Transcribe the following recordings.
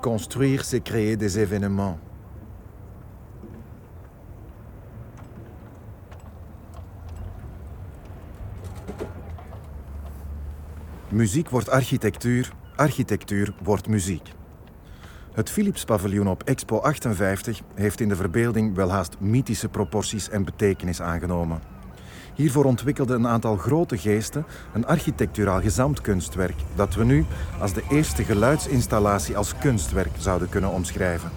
Construire, c'est créer des événements. Muziek wordt architectuur, architectuur wordt muziek. Het Philips-paviljoen op Expo 58 heeft in de verbeelding welhaast mythische proporties en betekenis aangenomen. Hiervoor ontwikkelden een aantal grote geesten een architecturaal gezamtkunstwerk dat we nu als de eerste geluidsinstallatie als kunstwerk zouden kunnen omschrijven.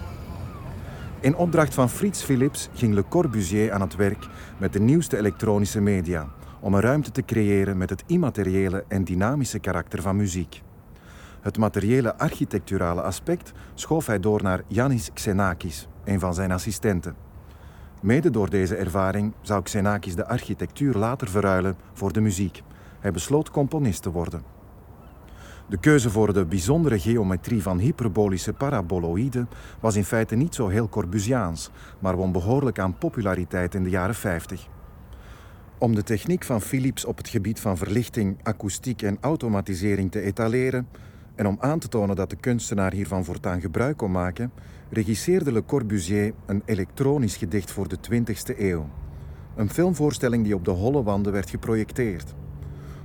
In opdracht van Frits Philips ging Le Corbusier aan het werk met de nieuwste elektronische media om een ruimte te creëren met het immateriële en dynamische karakter van muziek. Het materiële architecturale aspect schoof hij door naar Yanis Xenakis, een van zijn assistenten. Mede door deze ervaring zou Xenakis de architectuur later verruilen voor de muziek. Hij besloot componist te worden. De keuze voor de bijzondere geometrie van hyperbolische paraboloïden was in feite niet zo heel Corbusiaans, maar won behoorlijk aan populariteit in de jaren 50. Om de techniek van Philips op het gebied van verlichting, akoestiek en automatisering te etaleren en om aan te tonen dat de kunstenaar hiervan voortaan gebruik kon maken, regisseerde Le Corbusier een elektronisch gedicht voor de 20e eeuw. Een filmvoorstelling die op de holle wanden werd geprojecteerd.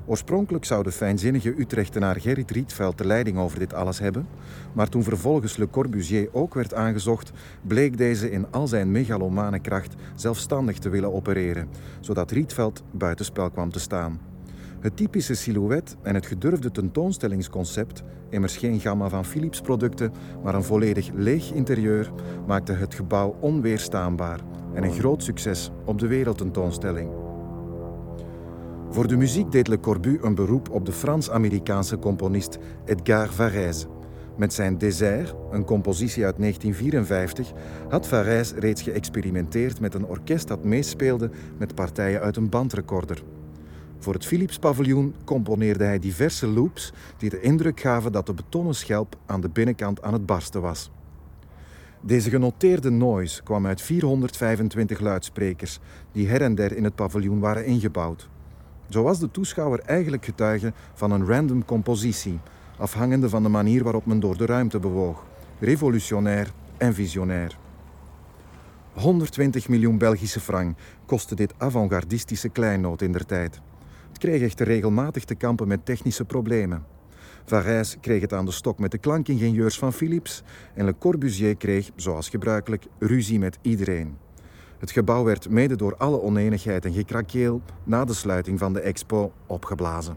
Oorspronkelijk zou de fijnzinnige Utrechtenaar Gerrit Rietveld de leiding over dit alles hebben, maar toen vervolgens Le Corbusier ook werd aangezocht, bleek deze in al zijn megalomane kracht zelfstandig te willen opereren, zodat Rietveld buitenspel kwam te staan. Het typische silhouet en het gedurfde tentoonstellingsconcept, immers geen gamma van Philips producten, maar een volledig leeg interieur, maakte het gebouw onweerstaanbaar en een groot succes op de wereldtentoonstelling. Voor de muziek deed Le Corbu een beroep op de Frans-Amerikaanse componist Edgar Varèse. Met zijn Désert, een compositie uit 1954, had Varèse reeds geëxperimenteerd met een orkest dat meespeelde met partijen uit een bandrecorder. Voor het Philips-paviljoen componeerde hij diverse loops die de indruk gaven dat de betonnen schelp aan de binnenkant aan het barsten was. Deze genoteerde noise kwam uit 425 luidsprekers die her en der in het paviljoen waren ingebouwd. Zo was de toeschouwer eigenlijk getuige van een random compositie, afhangende van de manier waarop men door de ruimte bewoog, revolutionair en visionair. 120 miljoen Belgische frank kostte dit avant-gardistische kleinoot in der tijd. Kreeg echter regelmatig te kampen met technische problemen. Varese kreeg het aan de stok met de klankingenieurs van Philips en Le Corbusier kreeg, zoals gebruikelijk, ruzie met iedereen. Het gebouw werd mede door alle oneenigheid en gekrakeel na de sluiting van de expo opgeblazen.